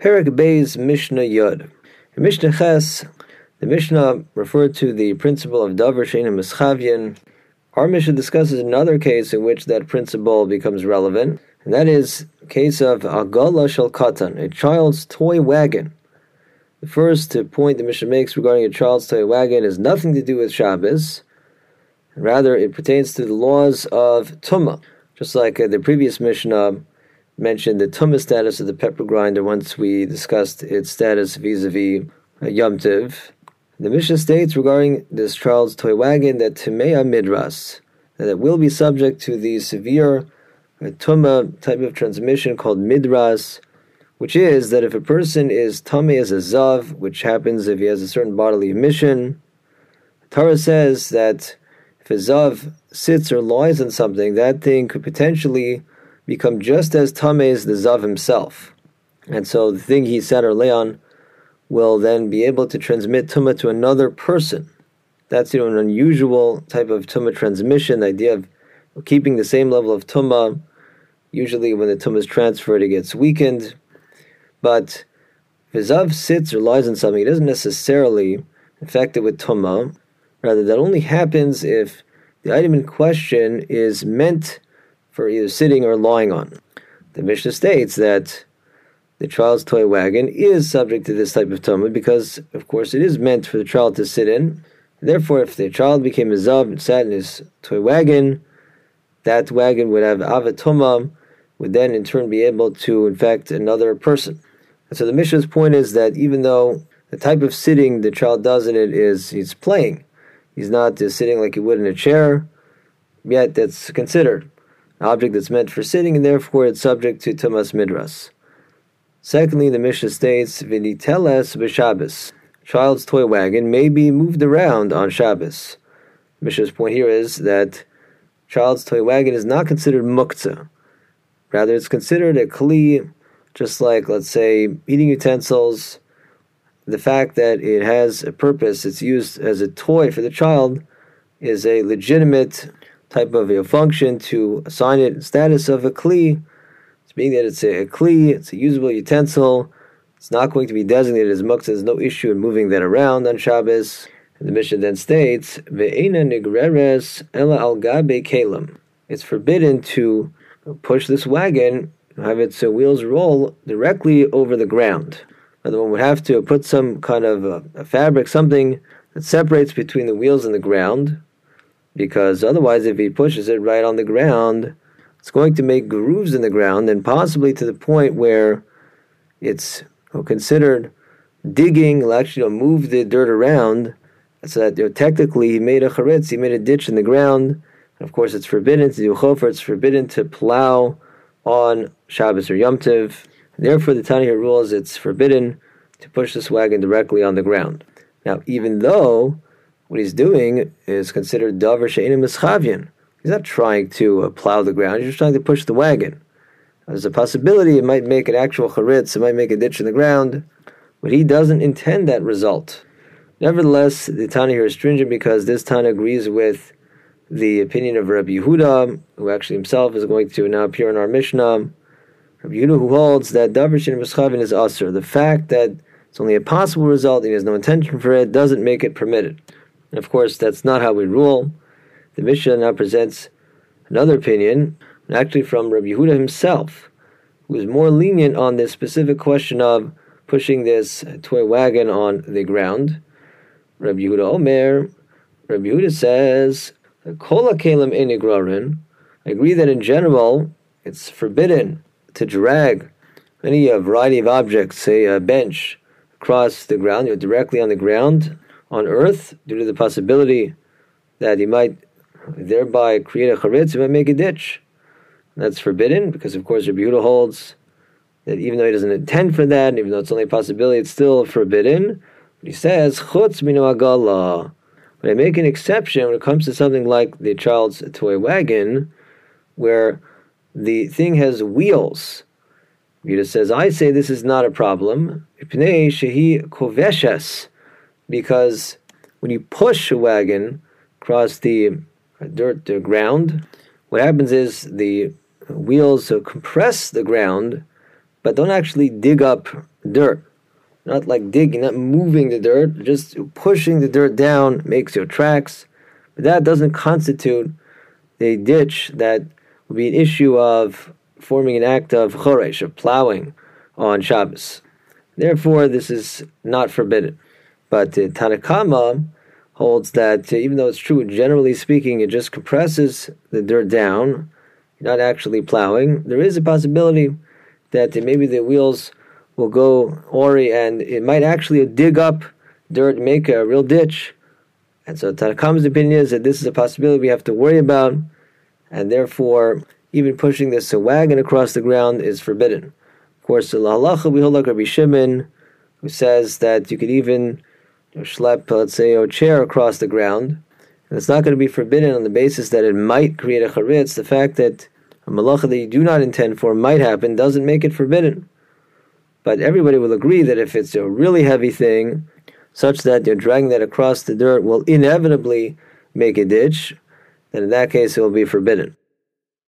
Perek Beis Mishnah Yud. In Mishnah Ches, the Mishnah referred to the principle of Davar Shein Mischavyin. Our Mishnah discusses another case in which that principle becomes relevant, and that is case of Agala Shel Katan, a child's toy wagon. The first point the Mishnah makes regarding a child's toy wagon has nothing to do with Shabbos, rather it pertains to the laws of Tumah, just like uh, the previous Mishnah mentioned the tumah status of the pepper grinder once we discussed its status vis-a-vis uh, Yom. The Mishnah states regarding this child's toy wagon that Timea Midras, that it will be subject to the severe uh, tumah type of transmission called Midras, which is that if a person is tameh as a zav, which happens if he has a certain bodily emission, Torah says that if a zav sits or lies on something, that thing could potentially become just as tameh as the zav himself. And so the thing he or lay on will then be able to transmit tumah to another person. That's you know an unusual type of tumah transmission. The idea of keeping the same level of tumah. Usually, when the tumah is transferred, it gets weakened. But if zav sits or lies on something, it doesn't necessarily affect it with tumah. Rather, that only happens if the item in question is meant for either sitting or lying on. The Mishnah states that the child's toy wagon is subject to this type of tumah because, of course, it is meant for the child to sit in. Therefore, if the child became a zav and sat in his toy wagon, that wagon would have av hatumah, would then in turn be able to infect another person. And so the Mishnah's point is that even though the type of sitting the child does in it is he's playing, he's not just sitting like he would in a chair, yet that's considered object that's meant for sitting, and therefore it's subject to Tumas Midras. Secondly, the Mishnah states, Viniteles b'Shabbos. Child's toy wagon may be moved around on Shabbos. Mishnah's point here is that child's toy wagon is not considered muktzah. Rather, it's considered a kli, just like, let's say, eating utensils. The fact that it has a purpose, it's used as a toy for the child, is a legitimate type of a function to assign it status of a kli. It's being that it's a, a kli, it's a usable utensil. It's not going to be designated as muktzah. There's no issue in moving that around on Shabbos. And the Mishnah then states, "Ve'ena nigreres ela al gabe kalim." It's forbidden to push this wagon, have its uh, wheels roll directly over the ground. Now, one would have to put some kind of a fabric, something that separates between the wheels and the ground, because otherwise, if he pushes it right on the ground, it's going to make grooves in the ground, and possibly to the point where it's considered digging. Will actually move the dirt around, so that you know, technically he made a charetz, he made a ditch in the ground. And of course, it's forbidden to do chofer. It's forbidden to plow on Shabbos or Yom Tiv. Therefore, the Tana rules it's forbidden to push this wagon directly on the ground. Now, even though what he's doing is considered davar she'enim mischavyin. He's not trying to uh, plow the ground, he's just trying to push the wagon. There's a possibility it might make an actual charitz, it might make a ditch in the ground, but he doesn't intend that result. Nevertheless, the Tana here is stringent because this Tana agrees with the opinion of Rabbi Yehuda, who actually himself is going to now appear in our Mishnah. Rabbi Yehuda, who holds that davar she'enim mischavyin is assur. The fact that it's only a possible result and he has no intention for it doesn't make it permitted. And of course, that's not how we rule. The Mishnah now presents another opinion, actually from Rabbi Yehuda himself, who is more lenient on this specific question of pushing this toy wagon on the ground. Rabbi Yehuda Omer, Rabbi Yehuda says, Kola Kalim. I agree that in general, it's forbidden to drag any variety of objects, say a bench, across the ground, you directly on the ground, on earth due to the possibility that he might thereby create a charitz, he might make a ditch. That's forbidden because, of course, Rabbi Yehuda holds that even though he doesn't intend for that, and even though it's only a possibility, it's still forbidden. But he says, chutz minu. But I make an exception when it comes to something like the child's toy wagon, where the thing has wheels. Yehuda says, I say this is not a problem. shehi koveshes because when you push a wagon across the dirt the ground, what happens is the wheels compress the ground, but don't actually dig up dirt. Not like digging, not moving the dirt, just pushing the dirt down makes your tracks. But that doesn't constitute a ditch that would be an issue of forming an act of choresh, of plowing on Shabbos. Therefore, this is not forbidden. But uh, Tanna Kamma holds that uh, even though it's true, generally speaking, it just compresses the dirt down, You're not actually plowing, there is a possibility that uh, maybe the wheels will go ori and it might actually dig up dirt, make a real ditch. And so Tanna Kamma's opinion is that this is a possibility we have to worry about, and therefore even pushing this wagon across the ground is forbidden. Of course, the halacha we hold like Rabbi Shimon, who says that you could even know, schlep, let's say, a chair across the ground, and it's not going to be forbidden on the basis that it might create a charitz. The fact that a malacha that you do not intend for might happen doesn't make it forbidden. But everybody will agree that if it's a really heavy thing, such that you're dragging that across the dirt will inevitably make a ditch, then in that case it will be forbidden.